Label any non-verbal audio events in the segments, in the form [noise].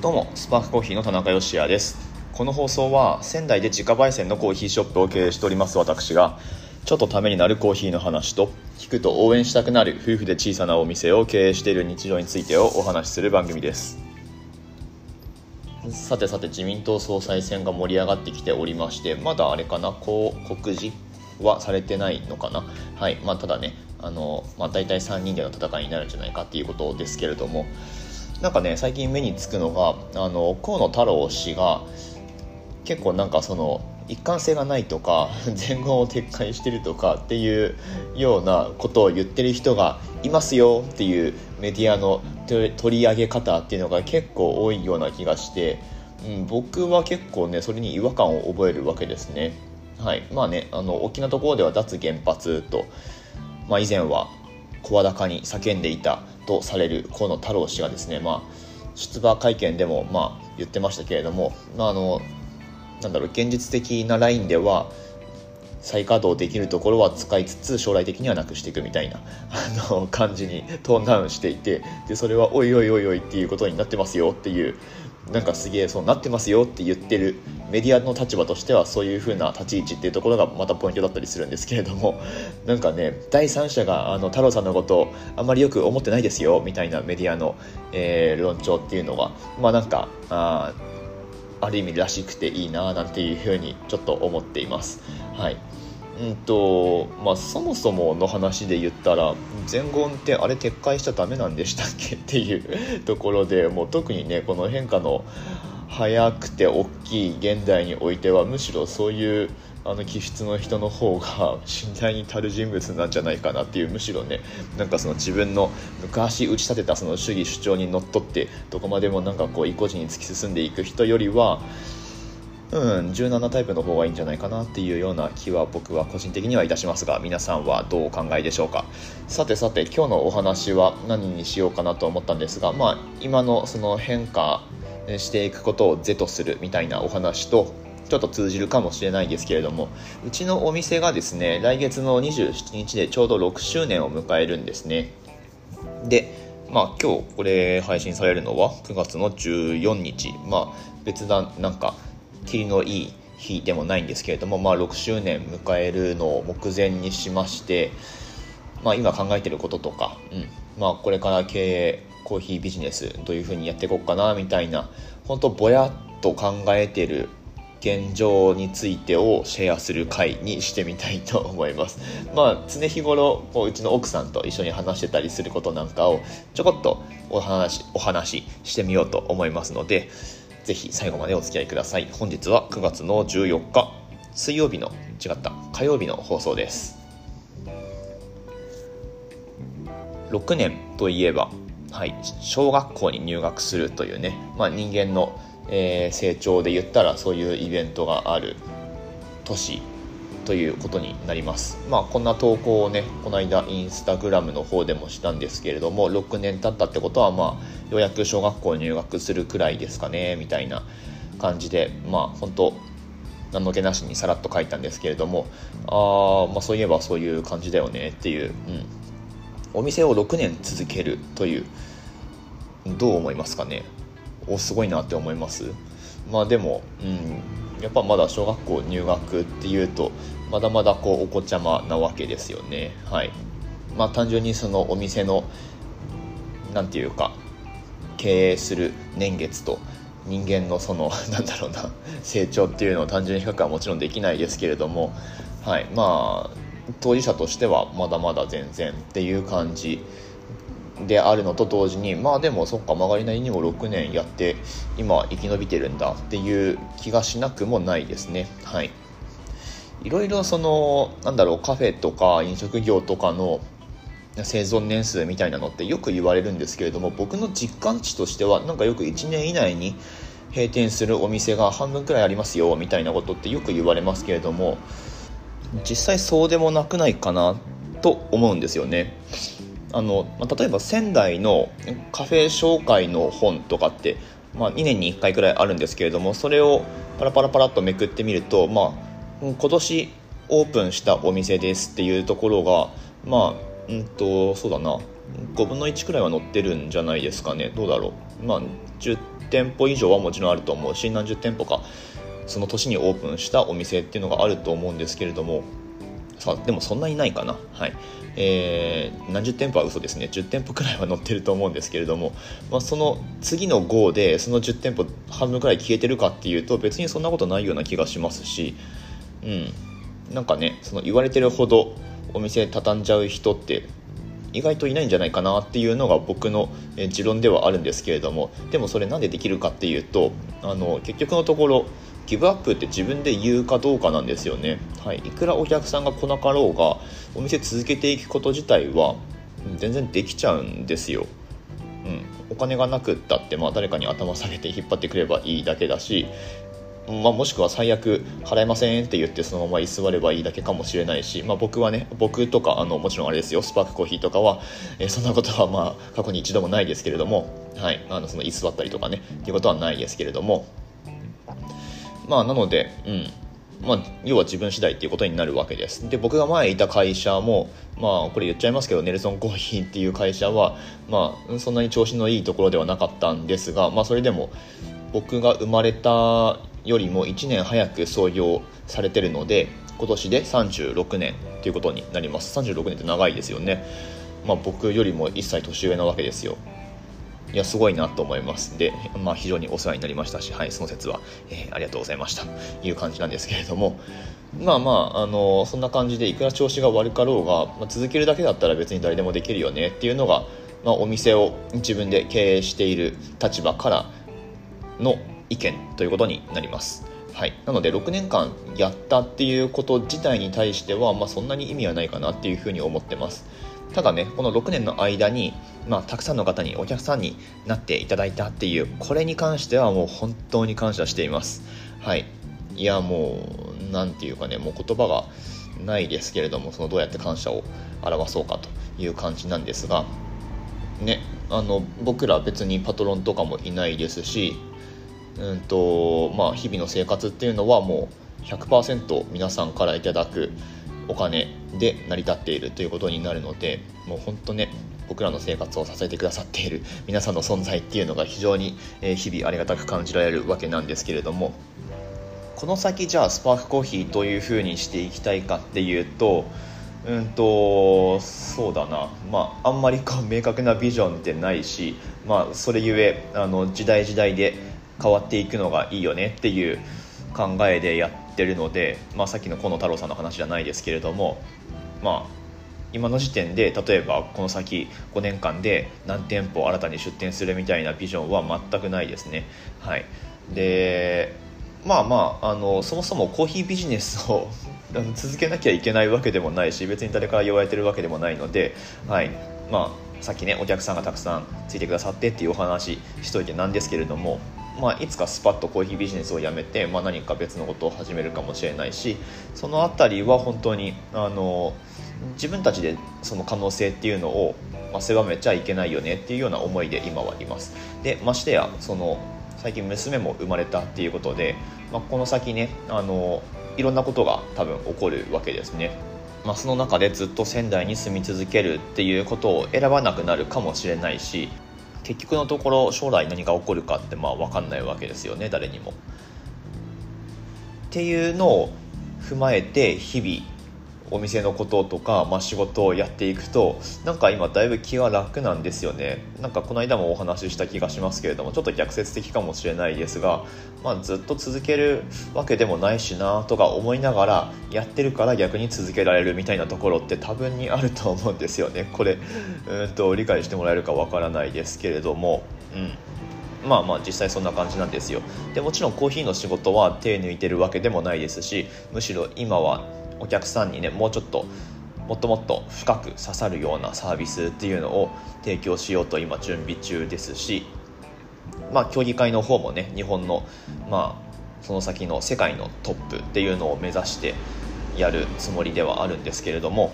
どうもスパークコーヒーの田中芳也です。この放送は仙台で自家焙煎のコーヒーショップを経営しております私がちょっとためになるコーヒーの話と聞くと応援したくなる夫婦で小さなお店を経営している日常についてをお話しする番組です。さてさて自民党総裁選が盛り上がってきておりましてまだあれかな？こう告示はされてないのかな？はい。まあただねあの、まあ、大体3人での戦いになるんじゃないかっていうことですけれどもなんかね最近目につくのがあの河野太郎氏が結構なんかその一貫性がないとか [laughs] 全言を撤回してるとかっていうようなことを言ってる人がいますよっていうメディアの取り上げ方っていうのが結構多いような気がして、うん、僕は結構ねそれに違和感を覚えるわけですね。はいまあね、あの大きなところでは脱原発と、まあ、以前は声高に叫んでいたとされる河野太郎氏がですね、まあ、出馬会見でもまあ言ってましたけれども、まあ、あのなんだろう現実的なラインでは再稼働できるところは使いつつ将来的にはなくしていくみたいな [laughs] あの感じにトーンダウンしていてでそれはおいおいおいおいっていうことになってますよっていうなんかすげえそうなってますよって言ってるメディアの立場としてはそういう風な立ち位置っていうところがまたポイントだったりするんですけれども [laughs] なんかね第三者があの太郎さんのことあんまりよく思ってないですよみたいなメディアの、えー、論調っていうのはまあなんかあある意味らしくていいななんていうふうにちょっと思っています。はいうんとまあ、そもそもの話で言ったら全言ってあれ撤回しちゃダメなんでしたっけっていうところでもう特にねこの変化の早くて大きい現代においてはむしろそういうあの気質の人の方が信頼に足る人物なんじゃないかなっていうむしろねなんかその自分の昔打ち立てたその主義主張にのっとってどこまでもなんかこう意固地に突き進んでいく人よりはうん17タイプの方がいいんじゃないかなっていうような気は僕は個人的にはいたしますが皆さんはどうお考えでしょうか。さてさて今日のお話は何にしようかなと思ったんですがまあ今のその変化していくことを是とするみたいなお話とちょっと通じるかもしれないですけれどもうちのお店がですね来月の27日でちょうど6周年を迎えるんですね。でまあ今日これ配信されるのは9月の14日。まあ別段なんか霧のいい日でもないんですけれども、まあ、6周年迎えるのを目前にしまして、まあ、今考えてることとか、うんまあ、これから経営コーヒービジネスどういうふうにやっていこうかなみたいな本当ぼやっと考えてる現状についてをシェアする回にしてみたいと思います。まあ常日頃こううちの奥さんと一緒に話してたりすることなんかをちょこっとお話お話ししてみようと思いますのでぜひ最後までお付き合いください。本日は9月の14日水曜日の違った火曜日の放送です。6年といえばはい、小学校に入学するというね、まあ、人間の、えー、成長で言ったらそういうイベントがある年ということになります。まあこんな投稿をねこの間インスタグラムの方でもしたんですけれども6年経ったってことはまあようやく小学校入学するくらいですかねみたいな感じでまあ本当何の気なしにさらっと書いたんですけれどもあ、まあ、そういえばそういう感じだよねっていう、うん、お店を6年続けるというどう思いますかね？おすごいなって思います？まあでも、うん、やっぱまだ小学校入学っていうとまだまだこうお子ちゃまなわけですよね。はい。まあ単純にそのお店の何て言うか経営する年月と人間のその [laughs] なんだろうな成長っていうのを単純に比較はもちろんできないですけれどもはい。まあ当事者としてはまだまだ全然っていう感じであるのと同時にまあでもそっか曲がりなりにも6年やって今生き延びてるんだっていう気がしなくもないですねはいいろいろそのなんだろうカフェとか飲食業とかの生存年数みたいなのってよく言われるんですけれども僕の実感値としてはなんかよく1年以内に閉店するお店が半分くらいありますよみたいなことってよく言われますけれども実際そうでもなくないかなと思うんですよね。あの、例えば仙台のカフェ紹介の本とかって、まあ、2年に1回くらいあるんですけれどもそれをパラパラパラっとめくってみると、まあ、今年オープンしたお店ですっていうところがまあうんとそうだな5分の1くらいは載ってるんじゃないですかね。どうだろう。まあ10店舗以上はもちろんあると思うし何十店舗かその年にオープンしたお店っていうのがあると思うんですけれどもさあでもそんなにないかな。はい。えー、何十店舗は嘘ですね。10店舗くらいは載ってると思うんですけれども、まあ、その次の号でその10店舗半分くらい消えてるかっていうと別にそんなことないような気がしますし。うん。なんかねその言われてるほどお店畳んじゃう人って意外といないんじゃないかなっていうのが僕の持論ではあるんですけれども。でもそれなんでできるかっていうとあの結局のところギブアップって自分で言うかどうかなんですよね、はい、いくらお客さんが来なかろうがお店続けていくこと自体は全然できちゃうんですよ、うん、お金がなくったって、まあ、誰かに頭下げて引っ張ってくればいいだけだしまあ、もしくは最悪払えませんって言ってそのまま居座ればいいだけかもしれないし、まあ、僕はね僕とかあのもちろんあれですよ。スパークコーヒーとかは、え、そんなことはまあ過去に一度もないですけれども、はい、あのその居座ったりとかねっていうことはないですけれどもまあなのでうん。まあ、要は自分次第っていうことになるわけです。で、僕が前いた会社も、まあ、これ言っちゃいますけど、ネルソンコーヒーっていう会社は、まあ、そんなに調子のいいところではなかったんですが、まあ、それでも、僕が生まれたよりも1年早く創業されてるので今年で36年ということになります。36年って長いですよね。まあ僕よりも1歳年上なわけですよ。いやすごいなと思います。で、まあ、非常にお世話になりましたし、はい、その説は、えー、ありがとうございました。という感じなんですけれどもまあまあ、あのそんな感じでいくら調子が悪かろうが、まあ、続けるだけだったら別に誰でもできるよねっていうのが、まあ、お店を自分で経営している立場からの意見ということになります。はい、なので6年間やったっていうこと自体に対しては、まあ、そんなに意味はないかなっていうふうに思ってます。ただねこの6年の間に、まあ、たくさんの方にお客さんになっていただいたっていうこれに関してはもう本当に感謝しています。はい。いやもう何て言うかねもう言葉がないですけれどもそのどうやって感謝を表そうかという感じなんですがねあの僕ら別にパトロンとかもいないですしうんとまあ、日々の生活っていうのはもう100%皆さんからいただくお金で成り立っているということになるのでもう本当ね僕らの生活を支えてくださっている皆さんの存在っていうのが非常に日々ありがたく感じられるわけなんですけれどもこの先じゃあスパークコーヒーどういうふうにしていきたいかっていうとうんとそうだな。まああんまりこう明確なビジョンってないしまあそれゆえあの時代時代で変わっていくのがいいよねっていう考えでやってるので、まあ、さっきの河野太郎さんの話じゃないですけれども、まあ、今の時点で例えばこの先5年間で何店舗新たに出店するみたいなビジョンは全くないですね。はい、でまあまああのそもそもコーヒービジネスを [laughs] 続けなきゃいけないわけでもないし別に誰から言われてるわけでもないので、はいまあ、さっきねお客さんがたくさんついてくださってっていうお話しといてなんですけれどもまあ、いつかスパッとコーヒービジネスをやめて、まあ、何か別のことを始めるかもしれないしその辺りは本当にあの自分たちでその可能性っていうのを、まあ、狭めちゃいけないよねっていうような思いで今はいます。でましてやその最近娘も生まれたっていうことで、まあ、この先ねあのいろんなことが多分起こるわけですね。まあ、その中でずっと仙台に住み続けるっていうことを選ばなくなるかもしれないし結局のところ将来何が起こるかってまあ分かんないわけですよね誰にも。っていうのを踏まえて日々お店のこととか、まあ、仕事をやっていくとなんか今だいぶ気は楽なんですよね。なんかこの間もお話しした気がしますけれどもちょっと逆説的かもしれないですが、まあ、ずっと続けるわけでもないしなとか思いながらやってるから逆に続けられるみたいなところって多分にあると思うんですよね。これうんと理解してもらえるかわからないですけれども。うん。まあまあ実際そんな感じなんですよ。でもちろんコーヒーの仕事は手抜いてるわけでもないですしむしろ今はお客さんにねもうちょっともっともっと深く刺さるようなサービスっていうのを提供しようと今準備中ですしまあ競技会の方もね日本のまあその先の世界のトップっていうのを目指してやるつもりではあるんですけれども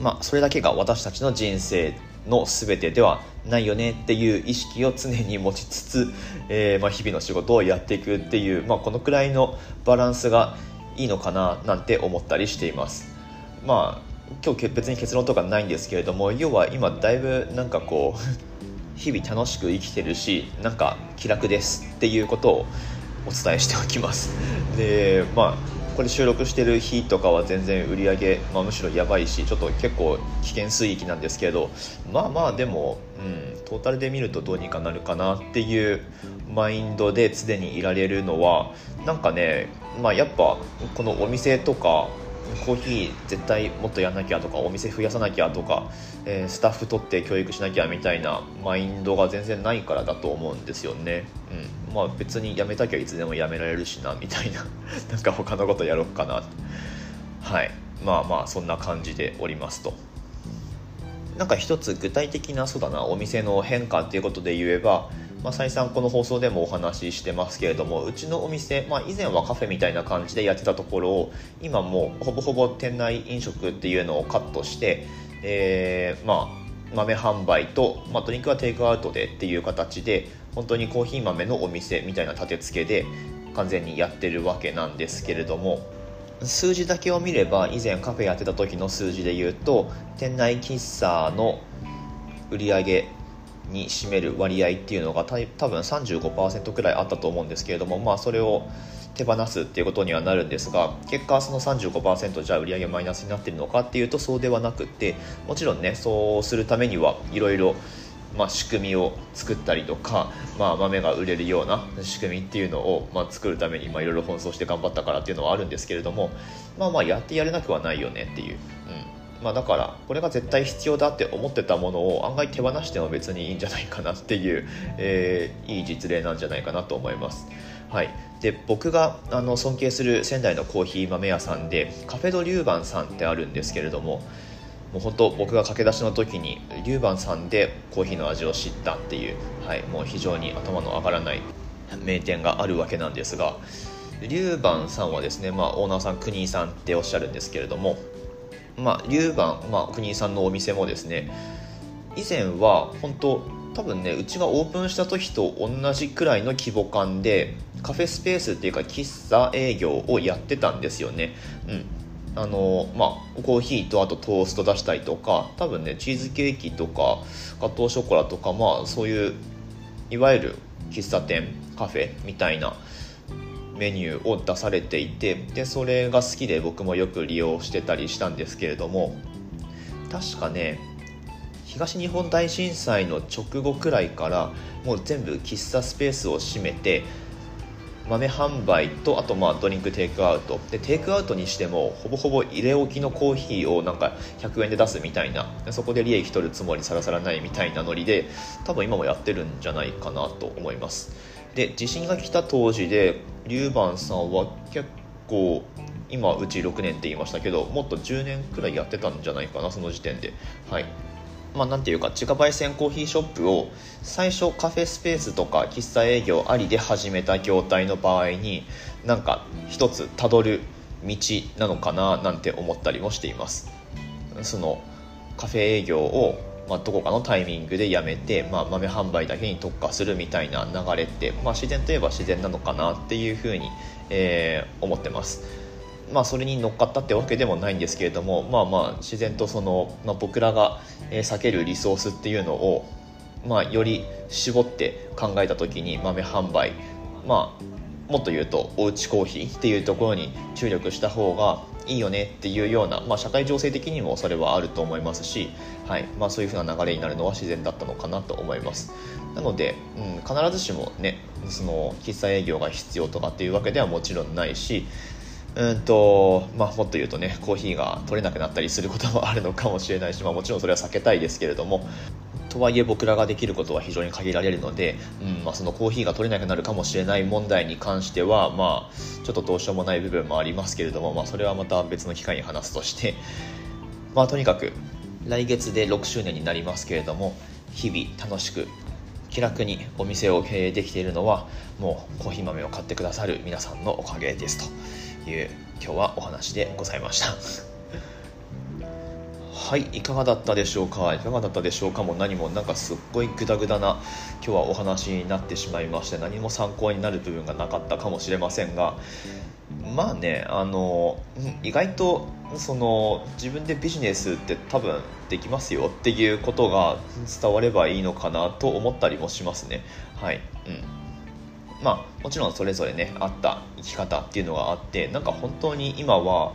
まあそれだけが私たちの人生の全てではないよねっていう意識を常に持ちつつ、えー、まあ日々の仕事をやっていくっていう、まあ、このくらいのバランスがいいのかななんて思ったりしています。まあ今日別に結論とかないんですけれども要は今だいぶなんかこう [laughs] 日々楽しく生きてるしなんか気楽ですっていうことをお伝えしておきます。でまあこれ収録してる日とかは全然売り上げ、まあ、むしろやばいしちょっと結構危険水域なんですけどまあまあでも、うん、トータルで見るとどうにかなるかなっていうマインドで常にいられるのはなんかね、まあ、やっぱこのお店とかコーヒー絶対もっとやんなきゃとかお店増やさなきゃとか、えー、スタッフ取って教育しなきゃみたいなマインドが全然ないからだと思うんですよね、うん、まあ別に辞めたきゃいつでも辞められるしなみたいな。[laughs] なんか他のことやろうかなはい。まあまあそんな感じでおりますと。なんか一つ具体的なそうだなお店の変化っていうことで言えばまあ、再三この放送でもお話ししてますけれどもうちのお店、まあ、以前はカフェみたいな感じでやってたところを今もうほぼほぼ店内飲食っていうのをカットして、えー、まあ豆販売と、まあ、ドリンクはテイクアウトでっていう形で本当にコーヒー豆のお店みたいな立て付けで完全にやってるわけなんですけれども数字だけを見れば以前カフェやってた時の数字で言うと店内喫茶の売り上げに占める割合っていうのが多分35%くらいあったと思うんですけれども、まあ、それを手放すっていうことにはなるんですが結果その35%じゃあ売上マイナスになってるのかっていうとそうではなくってもちろんねそうするためにはいろいろまあ、仕組みを作ったりとか、まあ、豆が売れるような仕組みっていうのを、まあ、作るためにいろいろ奔走して頑張ったからっていうのはあるんですけれどもまあまあやってやれなくはないよねっていう、まあ、だからこれが絶対必要だって思ってたものを案外手放しても別にいいんじゃないかなっていう、えー、いい実例なんじゃないかなと思います。はい、で僕があの尊敬する仙台のコーヒー豆屋さんでカフェドリューバンさんってあるんですけれどももう本当僕が駆け出しの時にリューバンさんでコーヒーの味を知ったっていう、はい、もう非常に頭の上がらない名店があるわけなんですがリューバンさんはですね、まあ、オーナーさん国井さんっておっしゃるんですけれどもまあ、龍番、まあ、国井さんのお店もですね以前は本当多分ねうちがオープンした時と同じくらいの規模感でカフェスペースっていうか喫茶営業をやってたんですよね。うん。あのまあコーヒーとあとトースト出したりとか多分ねチーズケーキとかガトーショコラとかまあそういういわゆる喫茶店カフェみたいなメニューを出されていてでそれが好きで僕もよく利用してたりしたんですけれども確かね東日本大震災の直後くらいからもう全部喫茶スペースを閉めて豆販売とあとまあドリンクテイクアウト。でテイクアウトにしてもほぼほぼ入れ置きのコーヒーをなんか100円で出すみたいな。そこで利益取るつもりさらさらないみたいなノリで多分今もやってるんじゃないかなと思います。で地震が来た当時で龍番さんは結構今うち6年って言いましたけどもっと10年くらいやってたんじゃないかなその時点で。はい。まあ、なんていうか自家焙煎コーヒーショップを最初カフェスペースとか喫茶営業ありで始めた業態の場合になんか一つたどる道なのかななんて思ったりもしています。そのカフェ営業をまあ、どこかのタイミングでやめて、まあ、豆販売だけに特化するみたいな流れって、まあ、自然といえば自然なのかなっていうふうに、えー、思ってます。まあ、それに乗っかったってわけでもないんですけれども、まあまあ自然とその、まあ、僕らが避けるリソースっていうのを、まあ、より絞って考えた時に豆販売、まあ、もっと言うとおうちコーヒーっていうところに注力した方がいいよねっていうような、まあ、社会情勢的にもそれはあると思いますし、はいまあ、そういう風な流れになるのは自然だったのかなと思います。なので、うん、必ずしもねその喫茶営業が必要とかっていうわけではもちろんないしうんとまあ、もっと言うとねコーヒーが取れなくなったりすることもあるのかもしれないし、まあ、もちろんそれは避けたいですけれどもとはいえ僕らができることは非常に限られるので、うんまあ、そのコーヒーが取れなくなるかもしれない問題に関しては、まあ、ちょっとどうしようもない部分もありますけれども、まあ、それはまた別の機会に話すとして、まあ、とにかく来月で6周年になりますけれども日々楽しく気楽にお店を経営できているのはもうコーヒー豆を買ってくださる皆さんのおかげですという今日はお話でございました。はいいかがだったでしょうか？いかがだったでしょうか？も何もなんかすっごいグダグダな今日はお話になってしまいまして何も参考になる部分がなかったかもしれませんがまあねあの意外とその自分でビジネスって多分できますよっていうことが伝わればいいのかなと思ったりもしますね。はいうん。まあもちろんそれぞれねあった生き方っていうのがあってなんか本当に今は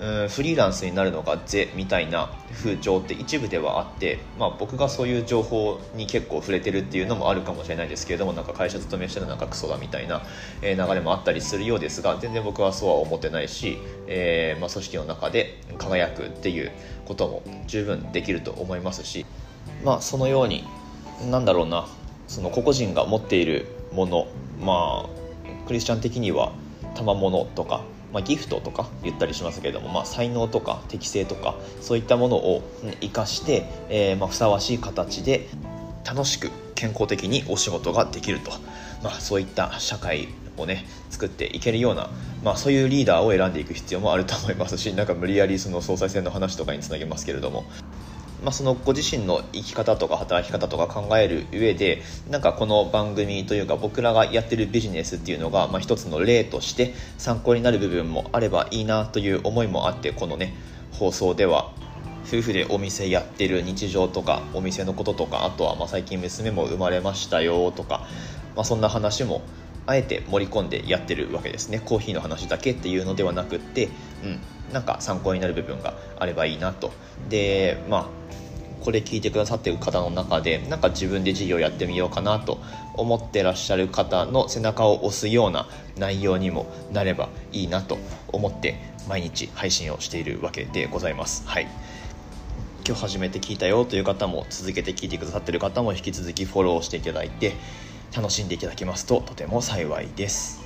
うんフリーランスになるのがぜみたいな風潮って一部ではあって、まあ、僕がそういう情報に結構触れてるっていうのもあるかもしれないですけれどもなんか会社勤めしてるなんかクソだみたいな、流れもあったりするようですが全然僕はそうは思ってないし、えー、まあ、組織の中で輝くっていうことも十分できると思いますし、まあ、そのようになんだろうなその個々人が持っているものまあクリスチャン的には賜物とかまあ、ギフトとか言ったりしますけれども、まあ、才能とか適性とかそういったものを生かして、えー、まあ、ふさわしい形で楽しく健康的にお仕事ができると、まあ、そういった社会をね作っていけるような、まあ、そういうリーダーを選んでいく必要もあると思いますしなんか無理やりその総裁選の話とかにつなげますけれども。まあ、そのご自身の生き方とか働き方とか考える上でなんかこの番組というか僕らがやってるビジネスっていうのが、まあ、一つの例として参考になる部分もあればいいなという思いもあってこのね放送では夫婦でお店やってる日常とかお店のこととかあとはま最近娘も生まれましたよとか、まあ、そんな話もあえて盛り込んでやってるわけですね。コーヒーの話だけっていうのではなくって、うん、なんか参考になる部分があればいいなと。でまあこれ聞いてくださってる方の中でなんか自分で事業やってみようかなと思ってらっしゃる方の背中を押すような内容にもなればいいなと思って毎日配信をしているわけでございます。はい。今日初めて聞いたよという方も続けて聞いてくださってる方も引き続きフォローしていただいて楽しんでいただけますととても幸いです。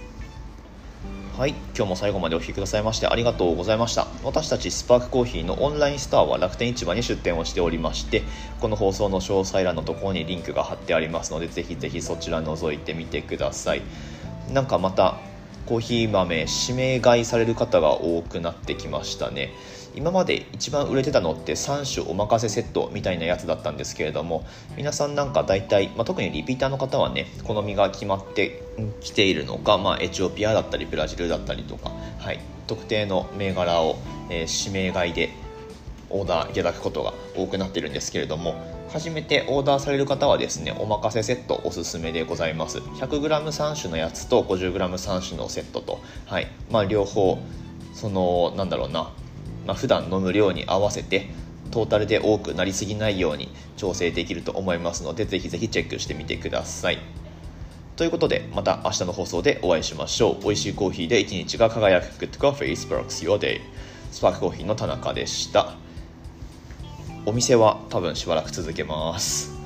はい、今日も最後までお聴きくださいましてありがとうございました。私たちスパークコーヒーのオンラインストアは楽天市場に出店をしておりまして、この放送の詳細欄のところにリンクが貼ってありますので、ぜひぜひそちら覗いてみてください。なんかまたコーヒー豆指名買いされる方が多くなってきましたね。今まで一番売れてたのって3種お任せセットみたいなやつだったんですけれども皆さんなんか大体、まあ、特にリピーターの方はね好みが決まってきているのか、まあ、エチオピアだったりブラジルだったりとか、はい、特定の銘柄を、えー、指名買いでオーダーいただくことが多くなってるんですけれども初めてオーダーされる方はですねお任せセットおすすめでございます。100g3 種のやつと 50g3 種のセットと、はいまあ、両方そのなんだろうなまあ、普段飲む量に合わせてトータルで多くなりすぎないように調整できると思いますのでぜひぜひチェックしてみてください。ということでまた明日の放送でお会いしましょう。美味しいコーヒーで一日が輝く。Good Coffee Sparks Your Day. スパークコーヒーの田中でした。お店は多分しばらく続けます。